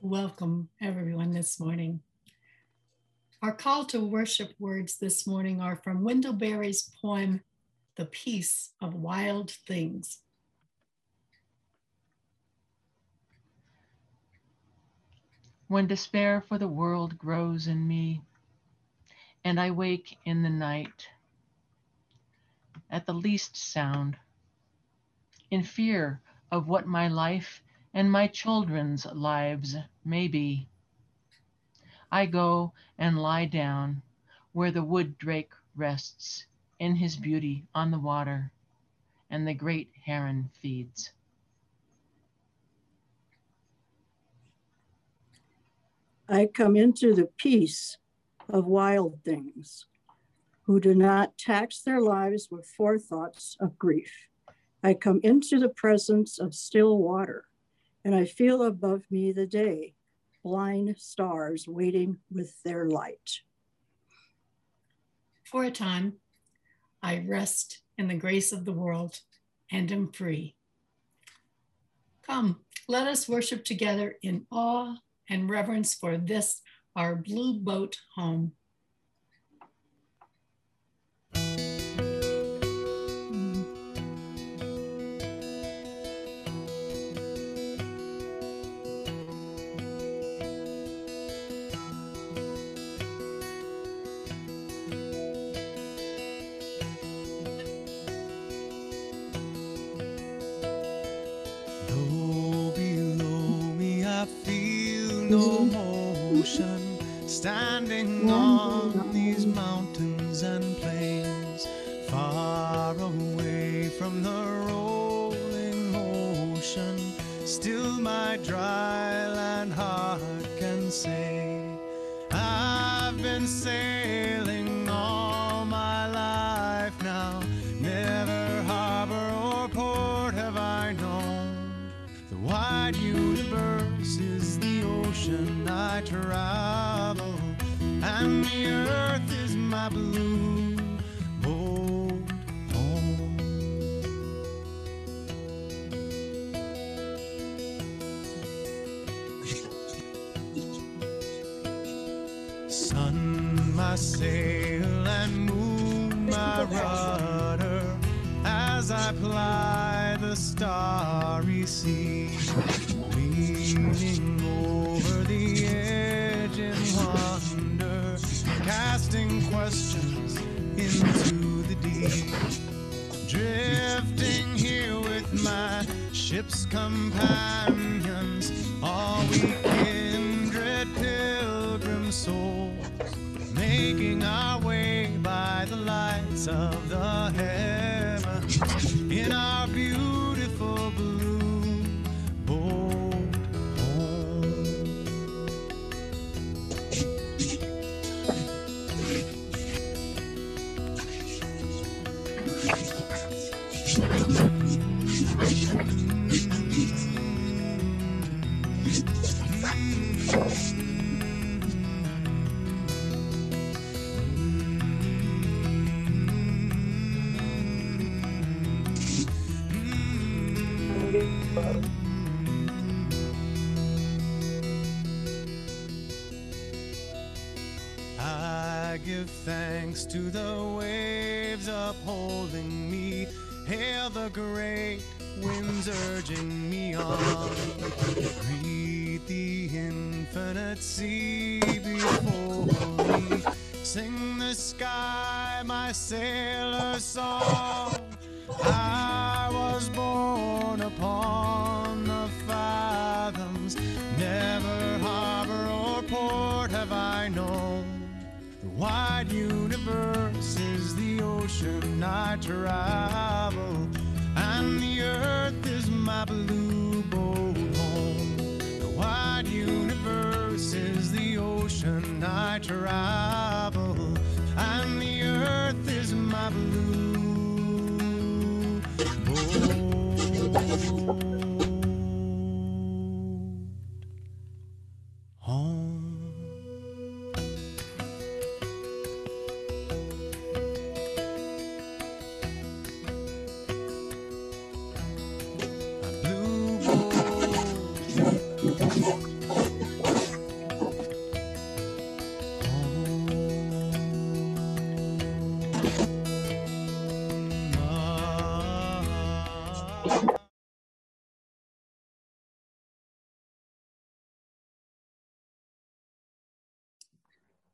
Welcome, everyone, this morning. Our call to worship words this morning are from Wendell Berry's poem, The Peace of Wild Things. When despair for the world grows in me, and I wake in the night at the least sound, in fear of what my life and my children's lives may be. I go and lie down where the wood drake rests in his beauty on the water, and the great heron feeds. I come into the peace of wild things who do not tax their lives with forethoughts of grief. I come into the presence of still water, and I feel above me the day blind stars waiting with their light. For a time, I rest in the grace of the world and am free. Come, let us worship together in awe and reverence for this, our blue boat home. Standing on to the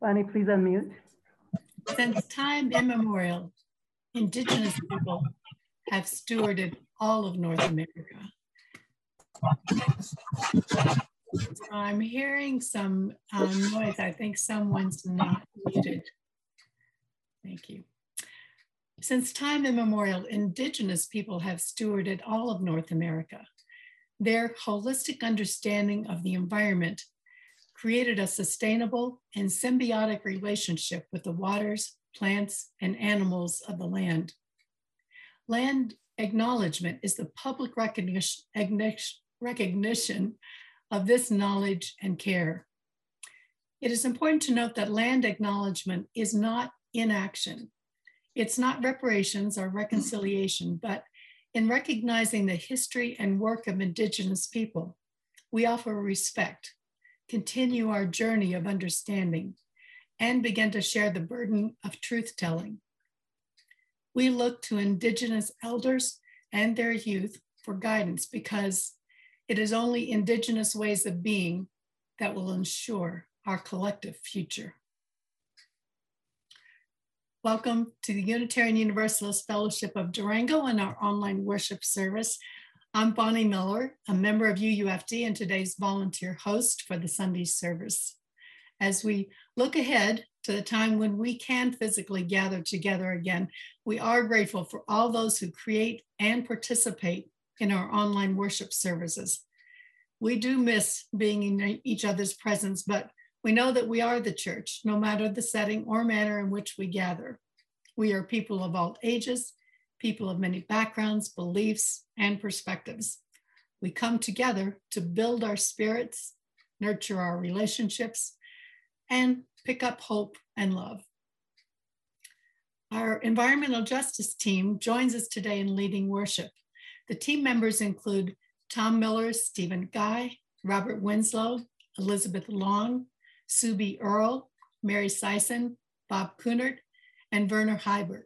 Bonnie, please unmute. Since time immemorial, indigenous people have stewarded all of North America. I'm hearing some um, noise. I think someone's not muted. Thank you. Since time immemorial, indigenous people have stewarded all of North America. Their holistic understanding of the environment created a sustainable and symbiotic relationship with the waters, plants, and animals of the land. Land acknowledgement is the public recognition, of this knowledge and care. It is important to note that land acknowledgement is not inaction. It's not reparations or reconciliation, but in recognizing the history and work of Indigenous people, we offer respect, continue our journey of understanding, and begin to share the burden of truth telling. We look to Indigenous elders and their youth for guidance because it is only Indigenous ways of being that will ensure our collective future. Welcome to the Unitarian Universalist Fellowship of Durango and our online worship service. I'm Bonnie Miller, a member of UUFD and today's volunteer host for the Sunday service. As we look ahead to the time when we can physically gather together again, we are grateful for all those who create and participate in our online worship services. We do miss being in each other's presence, but we know that we are the church, no matter the setting or manner in which we gather. We are people of all ages, people of many backgrounds, beliefs, and perspectives. We come together to build our spirits, nurture our relationships, and pick up hope and love. Our environmental justice team joins us today in leading worship. The team members include Tom Miller, Stephen Guy, Robert Winslow, Elizabeth Long, Subi Earl, Mary Sison, Bob Kunert, and Werner Heibert.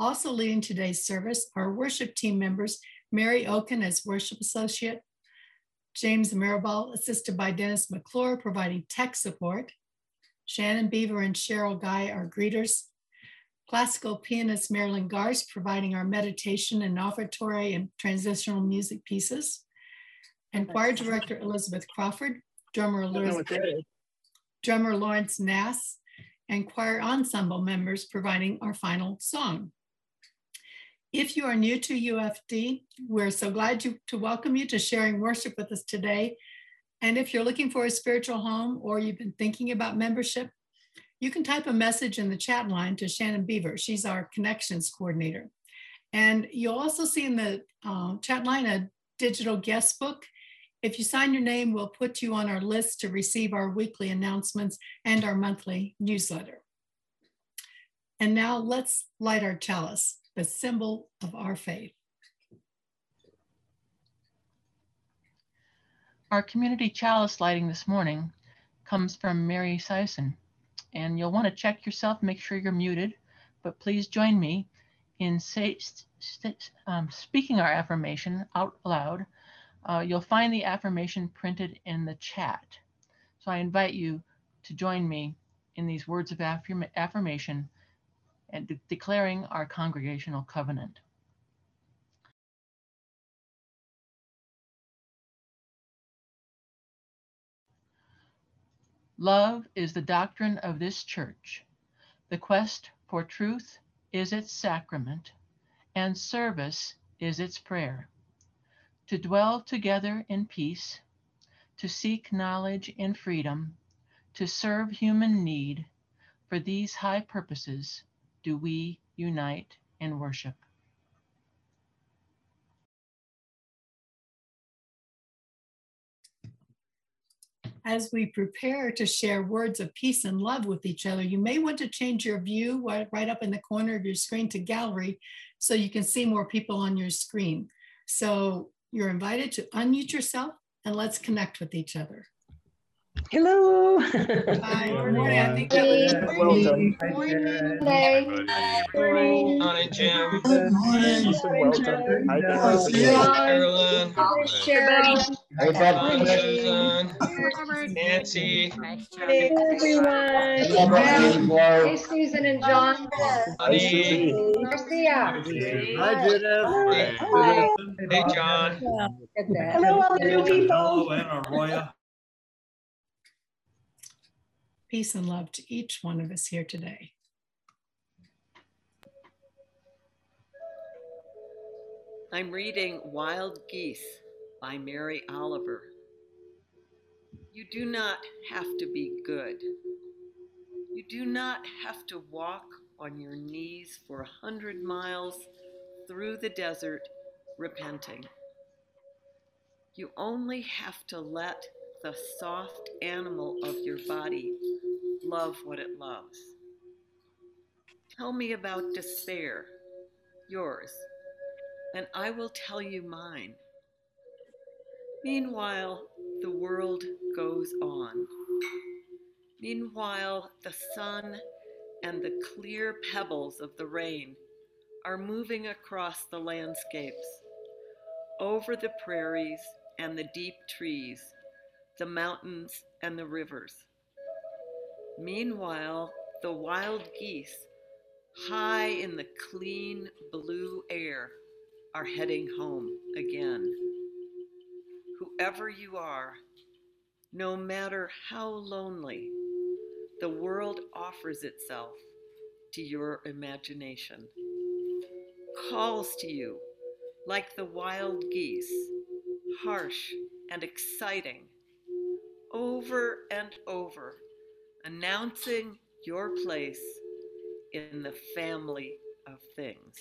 Also leading today's service are worship team members, Mary Oken as worship associate, James Mirabal, assisted by Dennis McClure, providing tech support. Shannon Beaver and Cheryl Guy are greeters. Classical pianist Marilyn Gars providing our meditation and offertory and transitional music pieces. And choir director Elizabeth Crawford, drummer Elizabeth, drummer Lawrence Nass, and choir ensemble members providing our final song. If you are new to UFD, we're so glad to, welcome you to sharing worship with us today. And if you're looking for a spiritual home or you've been thinking about membership, you can type a message in the chat line to Shannon Beaver. She's our connections coordinator. And you'll also see in the uh, chat line a digital guest book if you sign your name, we'll put you on our list to receive our weekly announcements and our monthly newsletter. And now let's light our chalice, the symbol of our faith. Our community chalice lighting this morning comes from Mary Sison. And you'll want to check yourself, make sure you're muted, but please join me in say, um, speaking our affirmation out loud uh, you'll find the affirmation printed in the chat. So I invite you to join me in these words of affirm affirmation and de declaring our congregational covenant. Love is the doctrine of this church. The quest for truth is its sacrament, and service is its prayer to dwell together in peace, to seek knowledge in freedom, to serve human need, for these high purposes do we unite in worship. As we prepare to share words of peace and love with each other, you may want to change your view right up in the corner of your screen to gallery so you can see more people on your screen. So you're invited to unmute yourself and let's connect with each other. Hello. Hi, good morning. I think Hey. that was- Welcome. Hey, Morning, Jim. Good morning. Welcome. Hi, Carolyn. Cheryl. Hey, John, Bob. Susan. Nancy. Hey, everyone. Hey, Susan and John. Honey. Marcia. Hi, Judith. Hey, John. Hello, all the new people. Peace and love to each one of us here today. I'm reading Wild Geese by Mary Oliver. You do not have to be good. You do not have to walk on your knees for a hundred miles through the desert repenting. You only have to let the soft animal of your body love what it loves. Tell me about despair, yours, and I will tell you mine. Meanwhile, the world goes on. Meanwhile, the sun and the clear pebbles of the rain are moving across the landscapes, over the prairies and the deep trees, the mountains and the rivers. Meanwhile, the wild geese, high in the clean blue air, are heading home again. Whoever you are, no matter how lonely, the world offers itself to your imagination, calls to you like the wild geese, harsh and exciting, over and over, announcing your place in the family of things.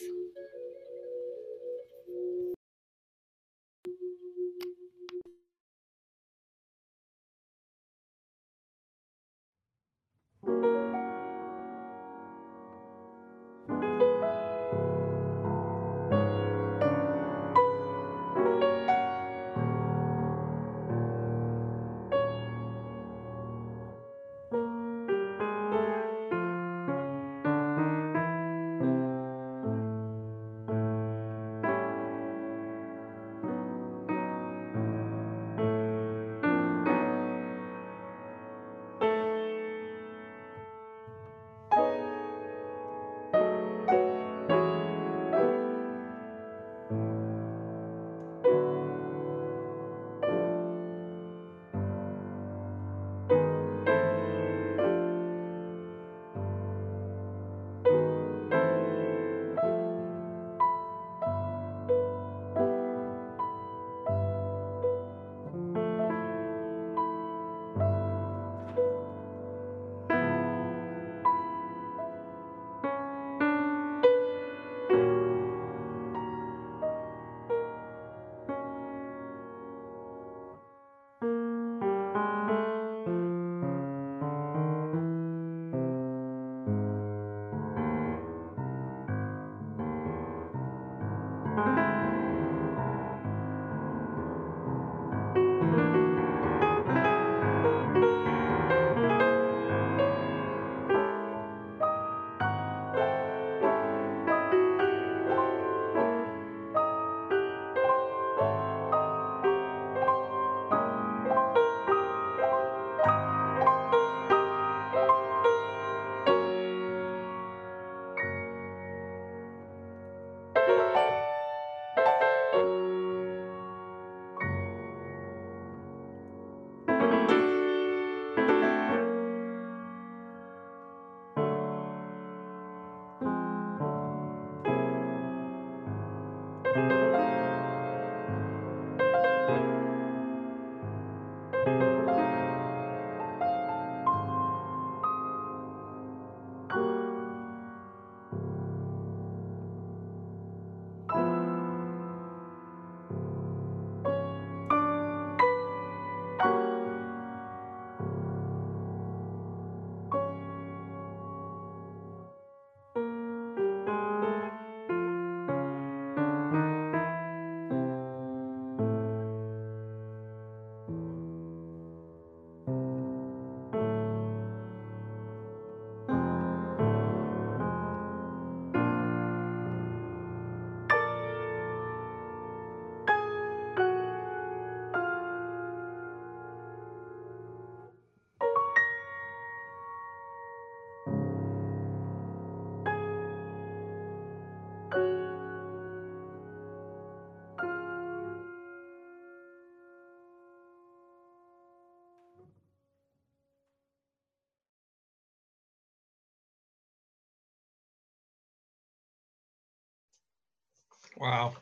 Wow.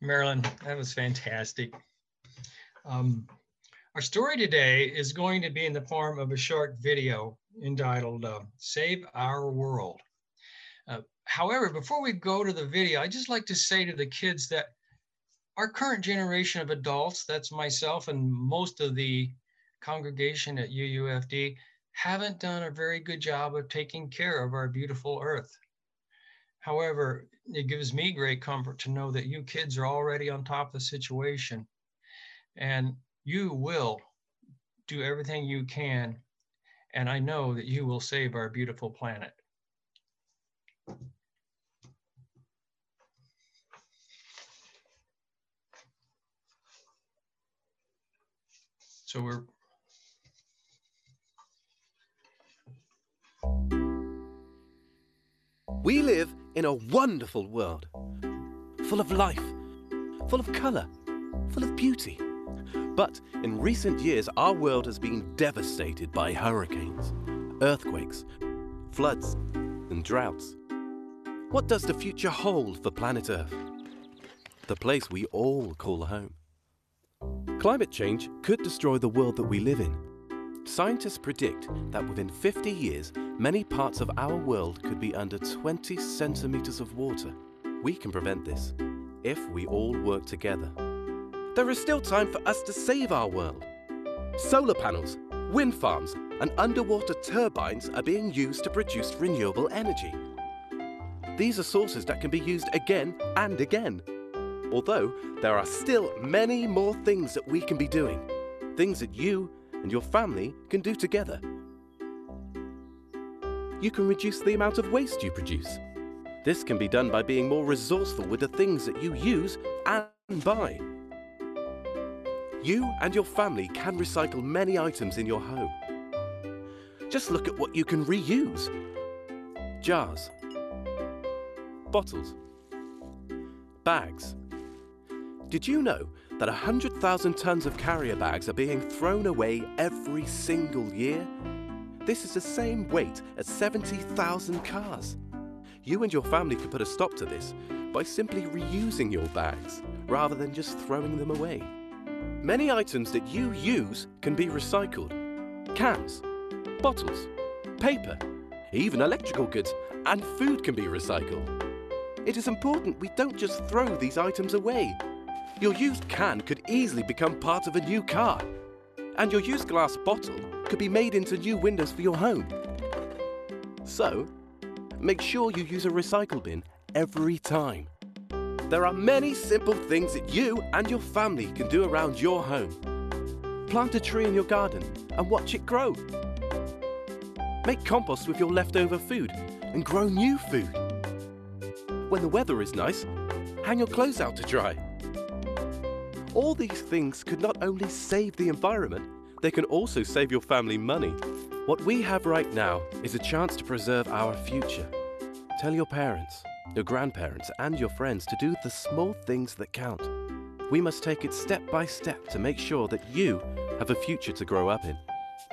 Marilyn, that was fantastic. Um, our story today is going to be in the form of a short video entitled uh, Save Our World. Uh, however, before we go to the video, I'd just like to say to the kids that our current generation of adults, that's myself and most of the congregation at UUFD, haven't done a very good job of taking care of our beautiful earth. However, it gives me great comfort to know that you kids are already on top of the situation and you will do everything you can. And I know that you will save our beautiful planet. So we're We live in a wonderful world, full of life, full of colour, full of beauty. But in recent years, our world has been devastated by hurricanes, earthquakes, floods, and droughts. What does the future hold for planet Earth? The place we all call home. Climate change could destroy the world that we live in. Scientists predict that within 50 years, many parts of our world could be under 20 centimeters of water. We can prevent this if we all work together. There is still time for us to save our world. Solar panels, wind farms, and underwater turbines are being used to produce renewable energy. These are sources that can be used again and again. Although there are still many more things that we can be doing, things that you and your family can do together. You can reduce the amount of waste you produce. This can be done by being more resourceful with the things that you use and buy. You and your family can recycle many items in your home. Just look at what you can reuse. Jars, bottles, bags. Did you know that 100,000 tons of carrier bags are being thrown away every single year? This is the same weight as 70,000 cars. You and your family could put a stop to this by simply reusing your bags rather than just throwing them away. Many items that you use can be recycled. Cans, bottles, paper, even electrical goods and food can be recycled. It is important we don't just throw these items away. Your used can could easily become part of a new car. And your used glass bottle could be made into new windows for your home. So, make sure you use a recycle bin every time. There are many simple things that you and your family can do around your home. Plant a tree in your garden and watch it grow. Make compost with your leftover food and grow new food. When the weather is nice, hang your clothes out to dry. All these things could not only save the environment, they can also save your family money. What we have right now is a chance to preserve our future. Tell your parents, your grandparents, and your friends to do the small things that count. We must take it step by step to make sure that you have a future to grow up in.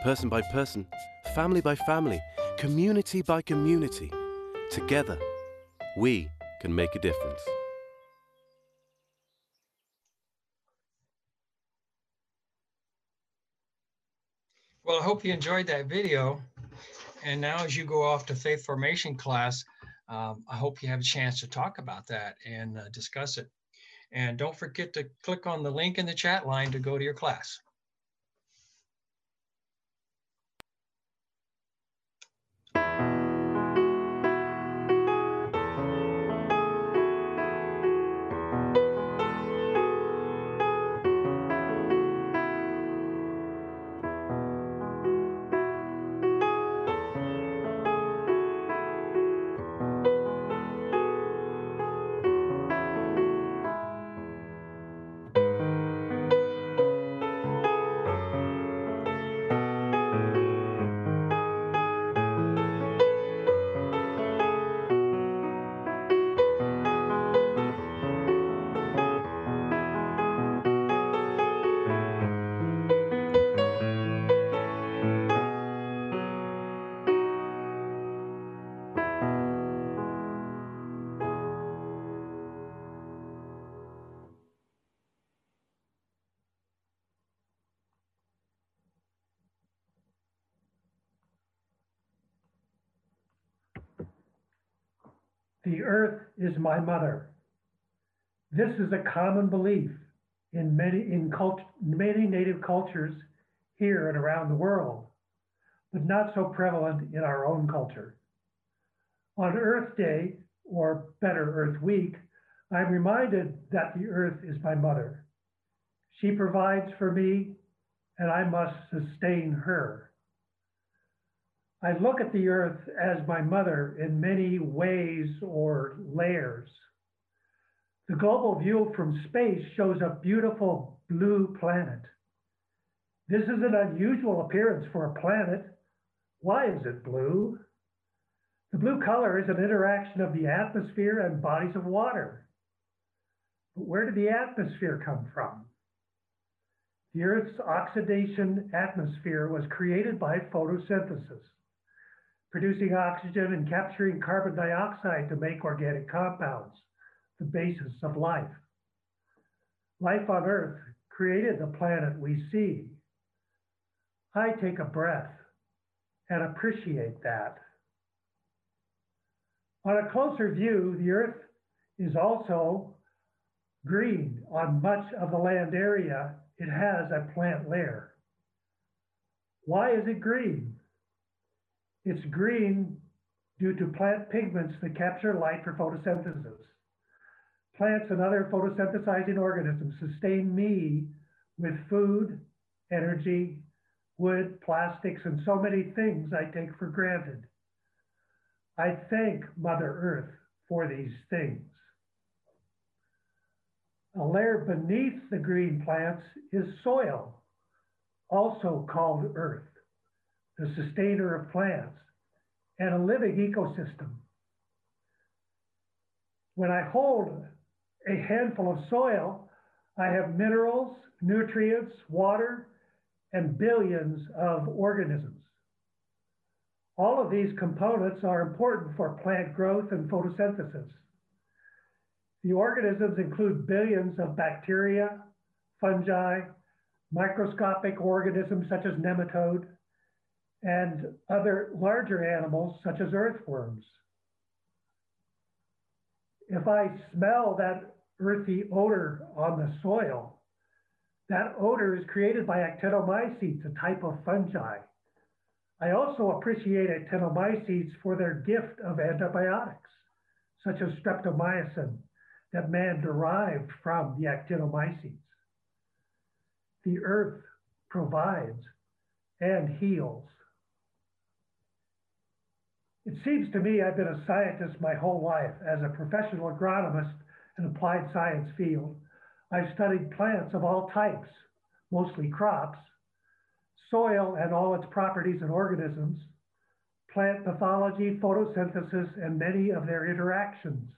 Person by person, family by family, community by community. Together, we can make a difference. Well, I hope you enjoyed that video. And now as you go off to faith formation class, um, I hope you have a chance to talk about that and uh, discuss it. And don't forget to click on the link in the chat line to go to your class. Earth is my mother. This is a common belief in many, in cult, many native cultures here and around the world, but not so prevalent in our own culture. On Earth Day, or better, Earth Week, I'm reminded that the earth is my mother. She provides for me, and I must sustain her. I look at the earth as my mother in many ways or layers. The global view from space shows a beautiful blue planet. This is an unusual appearance for a planet. Why is it blue? The blue color is an interaction of the atmosphere and bodies of water. But where did the atmosphere come from? The Earth's oxidation atmosphere was created by photosynthesis, producing oxygen and capturing carbon dioxide to make organic compounds, the basis of life. Life on Earth created the planet we see. I take a breath and appreciate that. On a closer view, the Earth is also green on much of the land area. It has a plant layer. Why is it green? It's green due to plant pigments that capture light for photosynthesis. Plants and other photosynthesizing organisms sustain me with food, energy, wood, plastics, and so many things I take for granted. I thank Mother Earth for these things. A layer beneath the green plants is soil, also called earth, the sustainer of plants, and a living ecosystem. When I hold a handful of soil, I have minerals, nutrients, water, and billions of organisms. All of these components are important for plant growth and photosynthesis. The organisms include billions of bacteria, fungi, microscopic organisms such as nematode, and other larger animals such as earthworms. If I smell that earthy odor on the soil, that odor is created by actinomycetes, a type of fungi. I also appreciate actinomycetes for their gift of antibiotics, such as streptomycin, that man derived from the actinomycetes. The earth provides and heals. It seems to me I've been a scientist my whole life as a professional agronomist in applied science field. I've studied plants of all types, mostly crops, soil and all its properties and organisms, plant pathology, photosynthesis, and many of their interactions.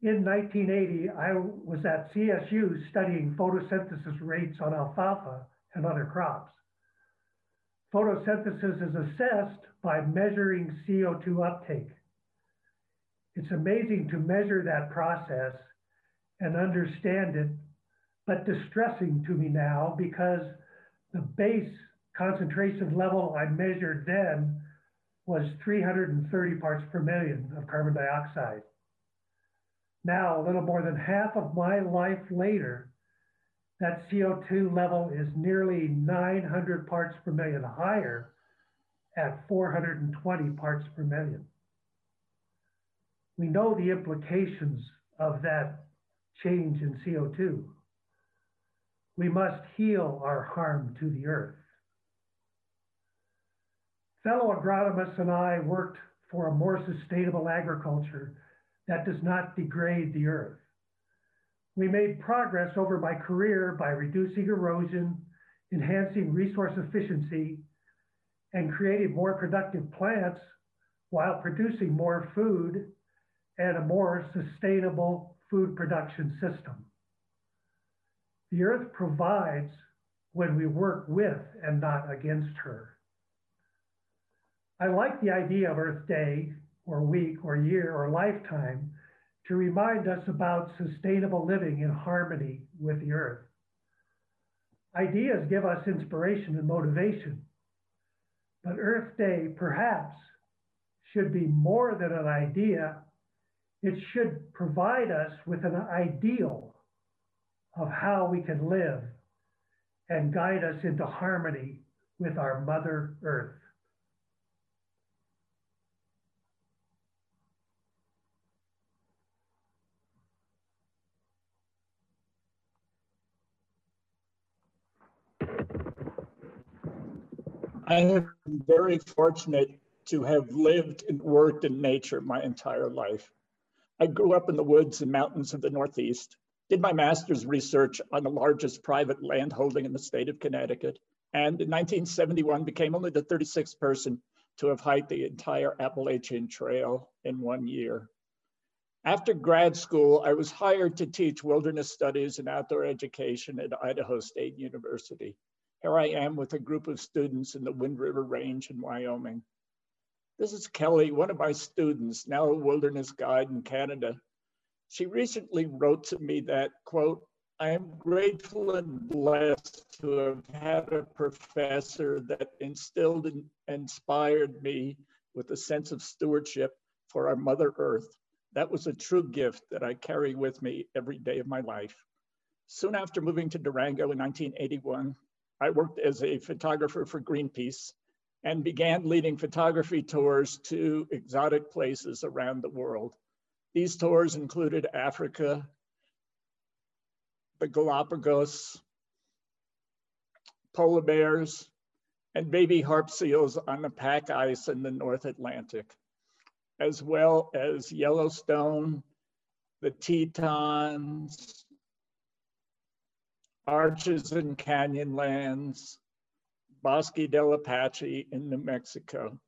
In 1980, I was at CSU studying photosynthesis rates on alfalfa and other crops. Photosynthesis is assessed by measuring CO2 uptake. It's amazing to measure that process and understand it, but distressing to me now because the base concentration level I measured then was 330 parts per million of carbon dioxide. Now, a little more than half of my life later, that CO2 level is nearly 900 parts per million higher at 420 parts per million. We know the implications of that change in CO2 we must heal our harm to the earth. Fellow agronomists and I worked for a more sustainable agriculture that does not degrade the earth. We made progress over my career by reducing erosion, enhancing resource efficiency, and creating more productive plants while producing more food and a more sustainable food production system. The earth provides when we work with and not against her. I like the idea of Earth Day or week or year or lifetime to remind us about sustainable living in harmony with the earth. Ideas give us inspiration and motivation, but Earth Day perhaps should be more than an idea it should provide us with an ideal of how we can live and guide us into harmony with our Mother Earth. I have been very fortunate to have lived and worked in nature my entire life. I grew up in the woods and mountains of the Northeast, did my master's research on the largest private land holding in the state of Connecticut, and in 1971 became only the 36th person to have hiked the entire Appalachian Trail in one year. After grad school, I was hired to teach wilderness studies and outdoor education at Idaho State University. Here I am with a group of students in the Wind River Range in Wyoming. This is Kelly, one of my students, now a wilderness guide in Canada. She recently wrote to me that, quote, I am grateful and blessed to have had a professor that instilled and inspired me with a sense of stewardship for our Mother Earth. That was a true gift that I carry with me every day of my life. Soon after moving to Durango in 1981, I worked as a photographer for Greenpeace and began leading photography tours to exotic places around the world. These tours included Africa, the Galapagos, polar bears, and baby harp seals on the pack ice in the North Atlantic, as well as Yellowstone, the Tetons, Arches and Canyonlands, Bosque del Apache in New Mexico.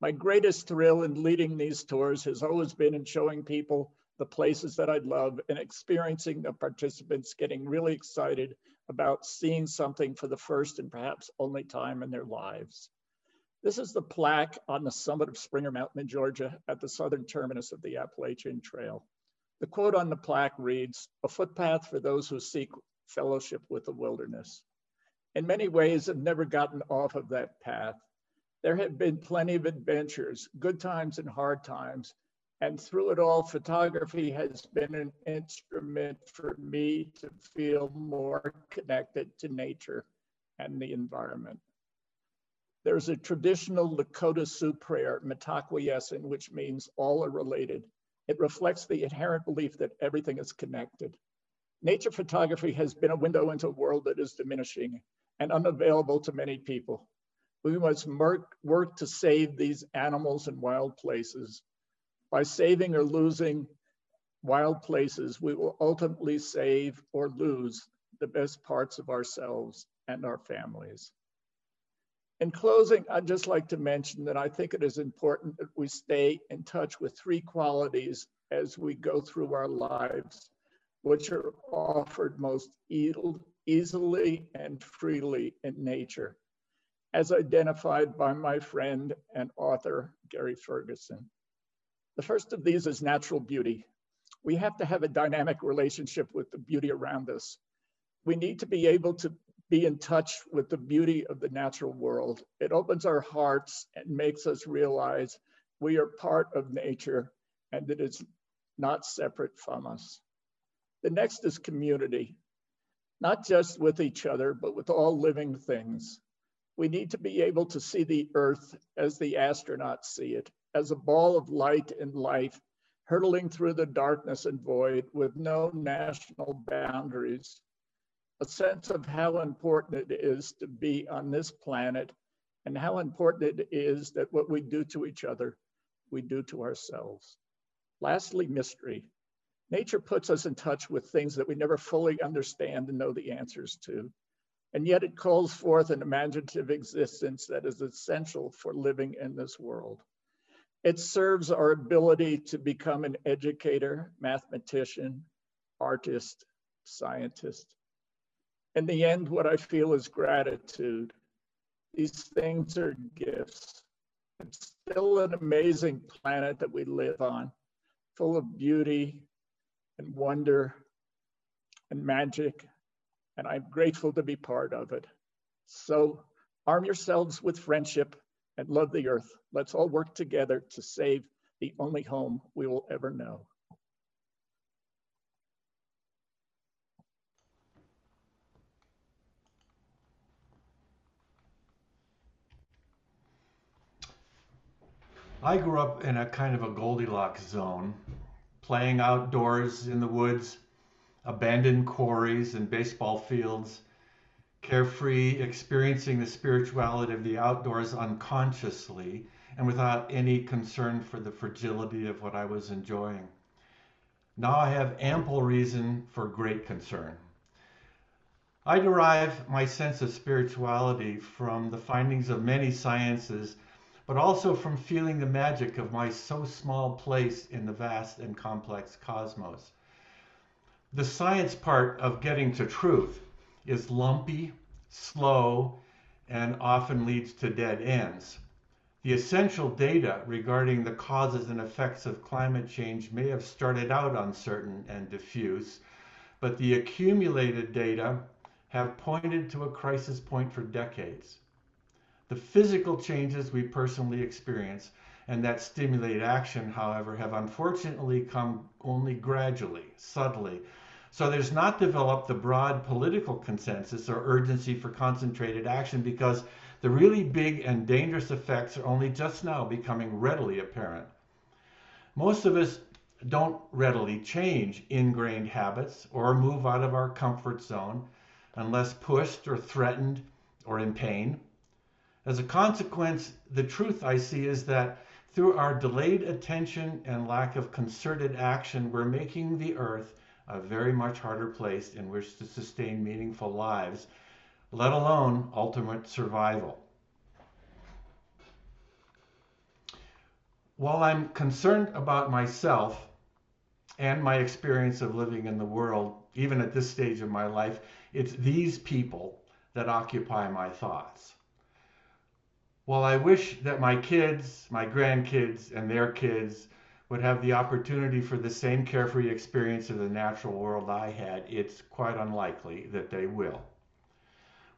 My greatest thrill in leading these tours has always been in showing people the places that I love and experiencing the participants getting really excited about seeing something for the first and perhaps only time in their lives. This is the plaque on the summit of Springer Mountain in Georgia at the southern terminus of the Appalachian Trail. The quote on the plaque reads, a footpath for those who seek fellowship with the wilderness. In many ways, I've never gotten off of that path. There have been plenty of adventures, good times and hard times. And through it all, photography has been an instrument for me to feel more connected to nature and the environment. There's a traditional Lakota Sioux prayer, Mitakuye which means all are related. It reflects the inherent belief that everything is connected. Nature photography has been a window into a world that is diminishing and unavailable to many people. We must work, to save these animals and wild places. By saving or losing wild places, we will ultimately save or lose the best parts of ourselves and our families. In closing, I'd just like to mention that I think it is important that we stay in touch with three qualities as we go through our lives which are offered most easily and freely in nature, as identified by my friend and author, Gary Ferguson. The first of these is natural beauty. We have to have a dynamic relationship with the beauty around us. We need to be able to be in touch with the beauty of the natural world. It opens our hearts and makes us realize we are part of nature and that it's not separate from us. The next is community, not just with each other, but with all living things. We need to be able to see the earth as the astronauts see it, as a ball of light and life, hurtling through the darkness and void with no national boundaries. A sense of how important it is to be on this planet and how important it is that what we do to each other, we do to ourselves. Lastly, mystery. Nature puts us in touch with things that we never fully understand and know the answers to. And yet it calls forth an imaginative existence that is essential for living in this world. It serves our ability to become an educator, mathematician, artist, scientist. In the end, what I feel is gratitude. These things are gifts. It's still an amazing planet that we live on, full of beauty, and wonder and magic, and I'm grateful to be part of it. So arm yourselves with friendship and love the earth. Let's all work together to save the only home we will ever know. I grew up in a kind of a Goldilocks zone playing outdoors in the woods, abandoned quarries and baseball fields, carefree, experiencing the spirituality of the outdoors unconsciously and without any concern for the fragility of what I was enjoying. Now I have ample reason for great concern. I derive my sense of spirituality from the findings of many sciences, but also from feeling the magic of my so small place in the vast and complex cosmos. The science part of getting to truth is lumpy, slow, and often leads to dead ends. The essential data regarding the causes and effects of climate change may have started out uncertain and diffuse, but the accumulated data have pointed to a crisis point for decades. The physical changes we personally experience and that stimulate action, however, have unfortunately come only gradually, subtly. So there's not developed the broad political consensus or urgency for concentrated action because the really big and dangerous effects are only just now becoming readily apparent. Most of us don't readily change ingrained habits or move out of our comfort zone unless pushed or threatened or in pain. As a consequence, the truth I see is that through our delayed attention and lack of concerted action, we're making the earth a very much harder place in which to sustain meaningful lives, let alone ultimate survival. While I'm concerned about myself and my experience of living in the world, even at this stage of my life, it's these people that occupy my thoughts. While I wish that my kids, my grandkids, and their kids would have the opportunity for the same carefree experience of the natural world I had, it's quite unlikely that they will.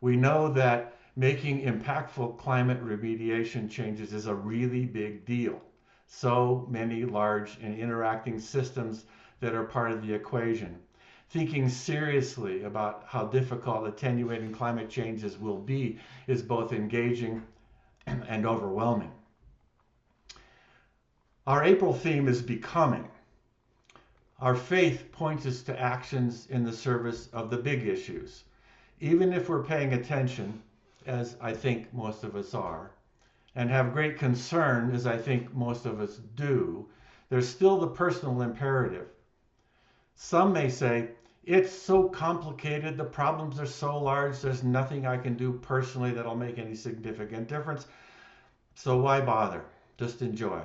We know that making impactful climate remediation changes is a really big deal. So many large and interacting systems that are part of the equation thinking seriously about how difficult attenuating climate changes will be is both engaging and overwhelming. Our April theme is becoming. Our faith points us to actions in the service of the big issues. Even if we're paying attention, as I think most of us are, and have great concern, as I think most of us do, there's still the personal imperative. Some may say, it's so complicated. The problems are so large. There's nothing I can do personally that'll make any significant difference. So why bother? Just enjoy.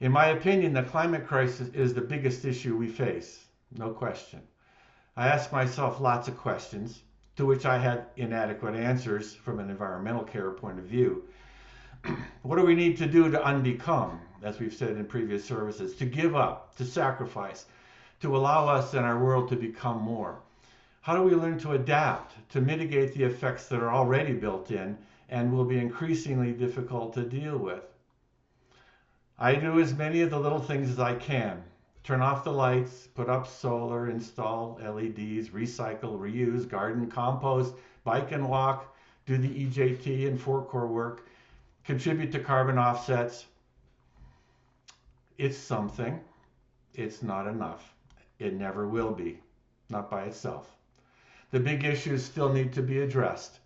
In my opinion, the climate crisis is the biggest issue we face, no question. I ask myself lots of questions to which I had inadequate answers from an environmental care point of view. what do we need to do to unbecome, as we've said in previous services, to give up, to sacrifice, to allow us and our world to become more? How do we learn to adapt, to mitigate the effects that are already built in and will be increasingly difficult to deal with? I do as many of the little things as I can. Turn off the lights, put up solar, install LEDs, recycle, reuse, garden, compost, bike and walk, do the EJT and four-core work, contribute to carbon offsets. It's something. It's not enough. It never will be, not by itself. The big issues still need to be addressed.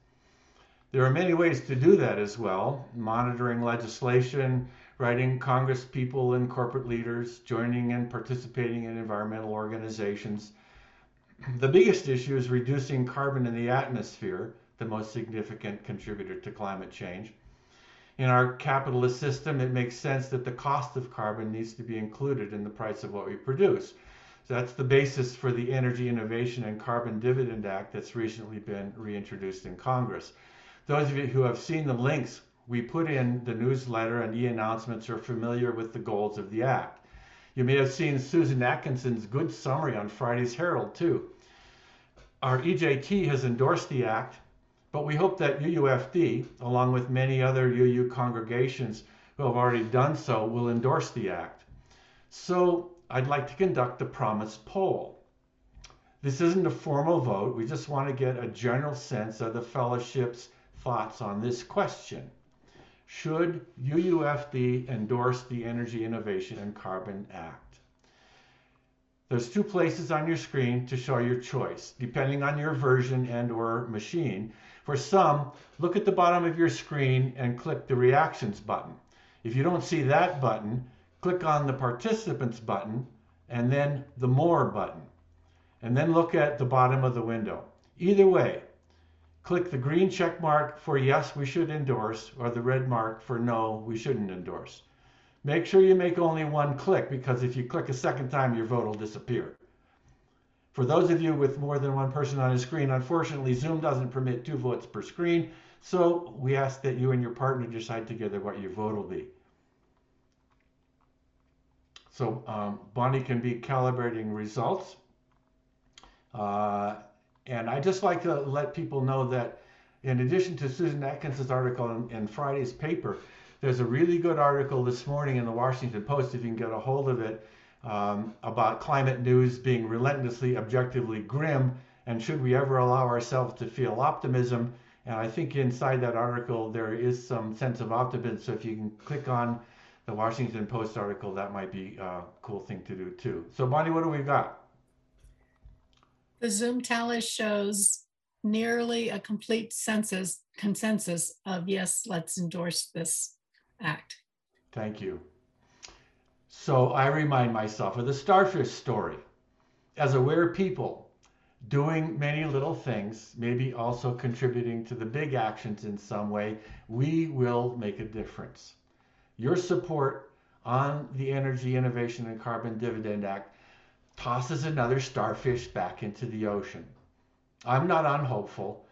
There are many ways to do that as well monitoring legislation, writing Congress people and corporate leaders, joining and participating in environmental organizations. The biggest issue is reducing carbon in the atmosphere, the most significant contributor to climate change. In our capitalist system, it makes sense that the cost of carbon needs to be included in the price of what we produce. So that's the basis for the Energy Innovation and Carbon Dividend Act that's recently been reintroduced in Congress. Those of you who have seen the links we put in the newsletter and e-announcements are familiar with the goals of the Act. You may have seen Susan Atkinson's good summary on Friday's Herald too. Our EJT has endorsed the Act, but we hope that UUFD, along with many other UU congregations who have already done so, will endorse the Act. So I'd like to conduct the promised poll. This isn't a formal vote. We just want to get a general sense of the fellowship's thoughts on this question. should UUFD endorse the Energy Innovation and Carbon Act? There's two places on your screen to show your choice, depending on your version and or machine. For some, look at the bottom of your screen and click the reactions button. If you don't see that button, click on the participants button and then the more button. And then look at the bottom of the window. Either way, click the green check mark for yes, we should endorse, or the red mark for no, we shouldn't endorse. Make sure you make only one click because if you click a second time, your vote will disappear. For those of you with more than one person on a screen, unfortunately, Zoom doesn't permit two votes per screen, so we ask that you and your partner decide together what your vote will be. So um, Bonnie can be calibrating results. Uh, and I just like to let people know that in addition to Susan Atkins's article in, in, Friday's paper, there's a really good article this morning in the Washington Post, if you can get a hold of it, um, about climate news being relentlessly, objectively grim, and should we ever allow ourselves to feel optimism? And I think inside that article there is some sense of optimism. So if you can click on the Washington Post article, that might be a cool thing to do too. So Bonnie, what do we got? The Zoom tally shows nearly a complete census consensus of yes, let's endorse this act. Thank you. So I remind myself of the starfish story. As aware people, doing many little things, maybe also contributing to the big actions in some way, we will make a difference. Your support on the Energy Innovation and Carbon Dividend Act tosses another starfish back into the ocean. I'm not unhopeful,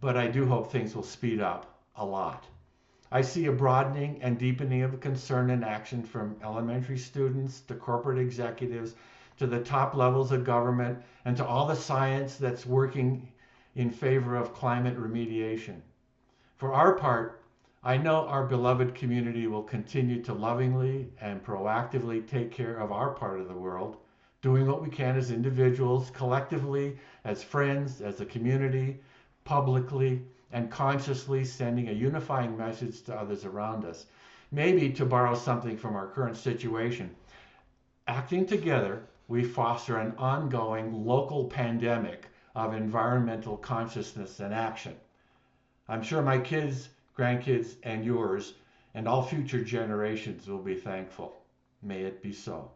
but I do hope things will speed up a lot. I see a broadening and deepening of concern and action from elementary students to corporate executives to the top levels of government and to all the science that's working in favor of climate remediation. For our part, I know our beloved community will continue to lovingly and proactively take care of our part of the world doing what we can as individuals, collectively, as friends, as a community, publicly, and consciously sending a unifying message to others around us. Maybe to borrow something from our current situation, acting together, we foster an ongoing local pandemic of environmental consciousness and action. I'm sure my kids, grandkids, and yours, and all future generations will be thankful. May it be so.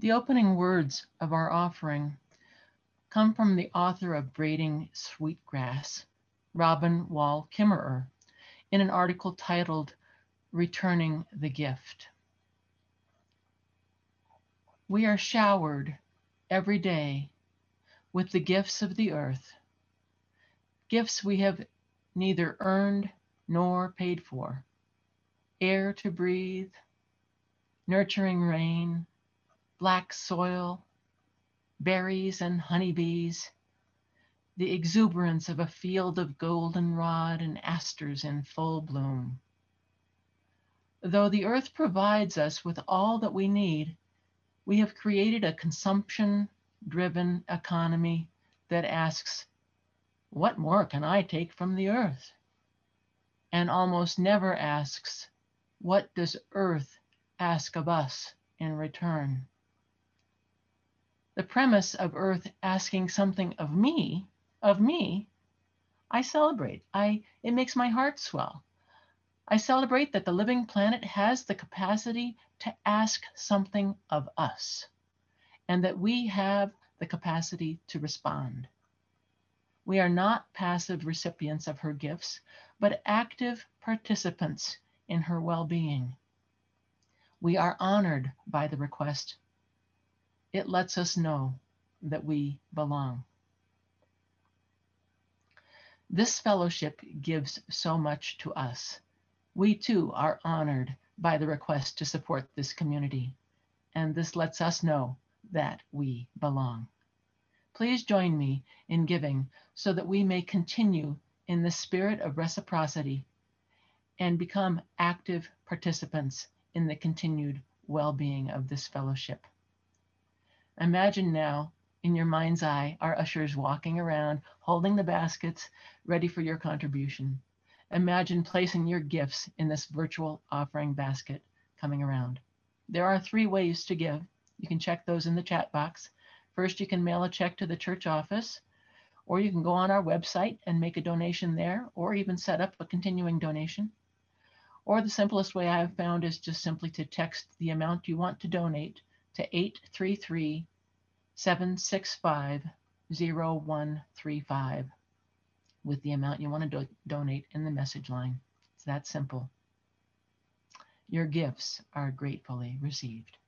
The opening words of our offering come from the author of Braiding Sweetgrass, Robin Wall Kimmerer, in an article titled Returning the Gift. We are showered every day with the gifts of the earth, gifts we have neither earned nor paid for air to breathe, nurturing rain, black soil, berries and honeybees, the exuberance of a field of goldenrod and asters in full bloom. Though the earth provides us with all that we need, we have created a consumption driven economy that asks, What more can I take from the earth? And almost never asks, What does earth ask of us in return? The premise of earth asking something of me, of me, I celebrate. I it makes my heart swell. I celebrate that the living planet has the capacity to ask something of us and that we have the capacity to respond. We are not passive recipients of her gifts, but active participants in her well being. We are honored by the request. It lets us know that we belong. This fellowship gives so much to us. We too are honored by the request to support this community, and this lets us know that we belong. Please join me in giving so that we may continue in the spirit of reciprocity and become active participants in the continued well being of this fellowship. Imagine now, in your mind's eye, our ushers walking around, holding the baskets, ready for your contribution. Imagine placing your gifts in this virtual offering basket coming around. There are three ways to give. You can check those in the chat box. First, you can mail a check to the church office, or you can go on our website and make a donation there, or even set up a continuing donation. Or the simplest way I've found is just simply to text the amount you want to donate to 833 765 0135 with the amount you want to do- donate in the message line. It's that simple. Your gifts are gratefully received.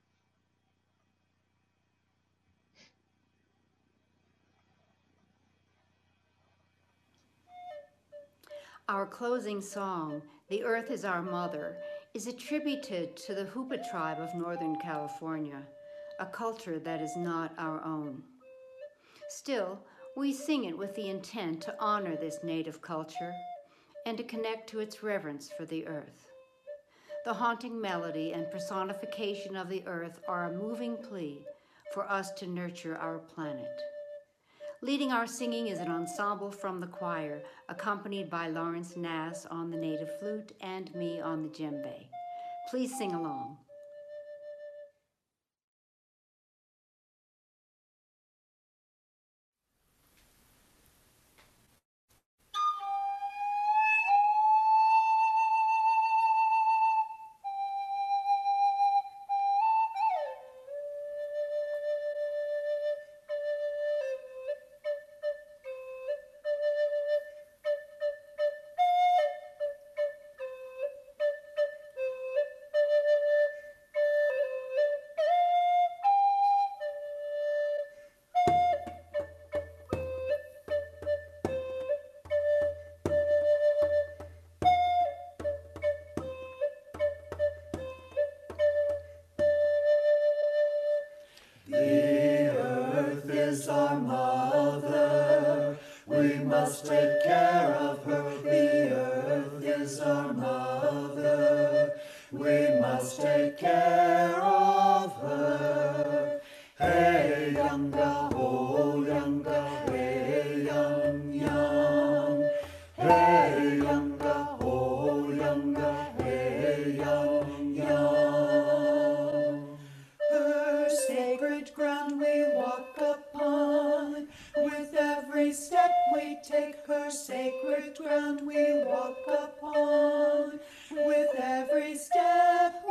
Our closing song, The Earth is Our Mother, is attributed to the Hoopa tribe of Northern California, a culture that is not our own. Still, we sing it with the intent to honor this native culture and to connect to its reverence for the earth. The haunting melody and personification of the earth are a moving plea for us to nurture our planet. Leading our singing is an ensemble from the choir, accompanied by Lawrence Nass on the native flute and me on the djembe. Please sing along. Sacred ground we walk upon. With every step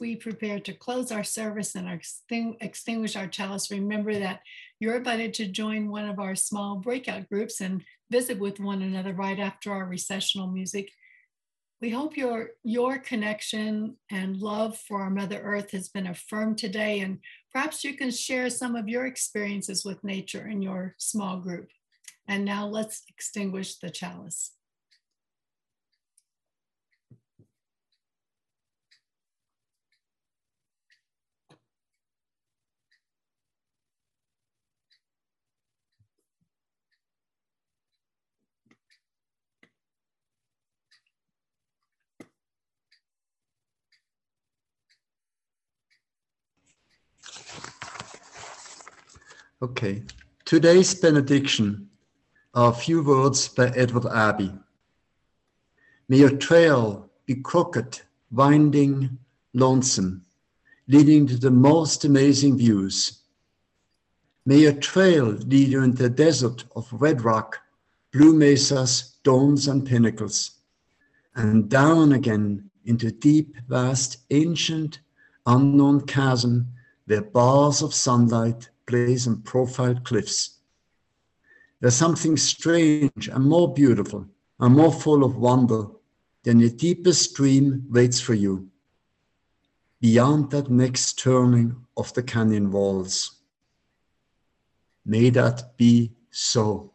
we prepare to close our service and extin- extinguish our chalice, remember that you're invited to join one of our small breakout groups and visit with one another right after our recessional music. We hope your, your connection and love for our Mother Earth has been affirmed today, and perhaps you can share some of your experiences with nature in your small group. And now let's extinguish the chalice. Okay. Today's benediction are a few words by Edward Abbey. May your trail be crooked, winding, lonesome, leading to the most amazing views. May your trail lead you into the desert of red rock, blue mesas, domes, and pinnacles, and down again into deep, vast, ancient, unknown chasm where bars of sunlight on profiled cliffs. There's something strange and more beautiful and more full of wonder than your deepest dream waits for you. Beyond that next turning of the canyon walls. May that be so.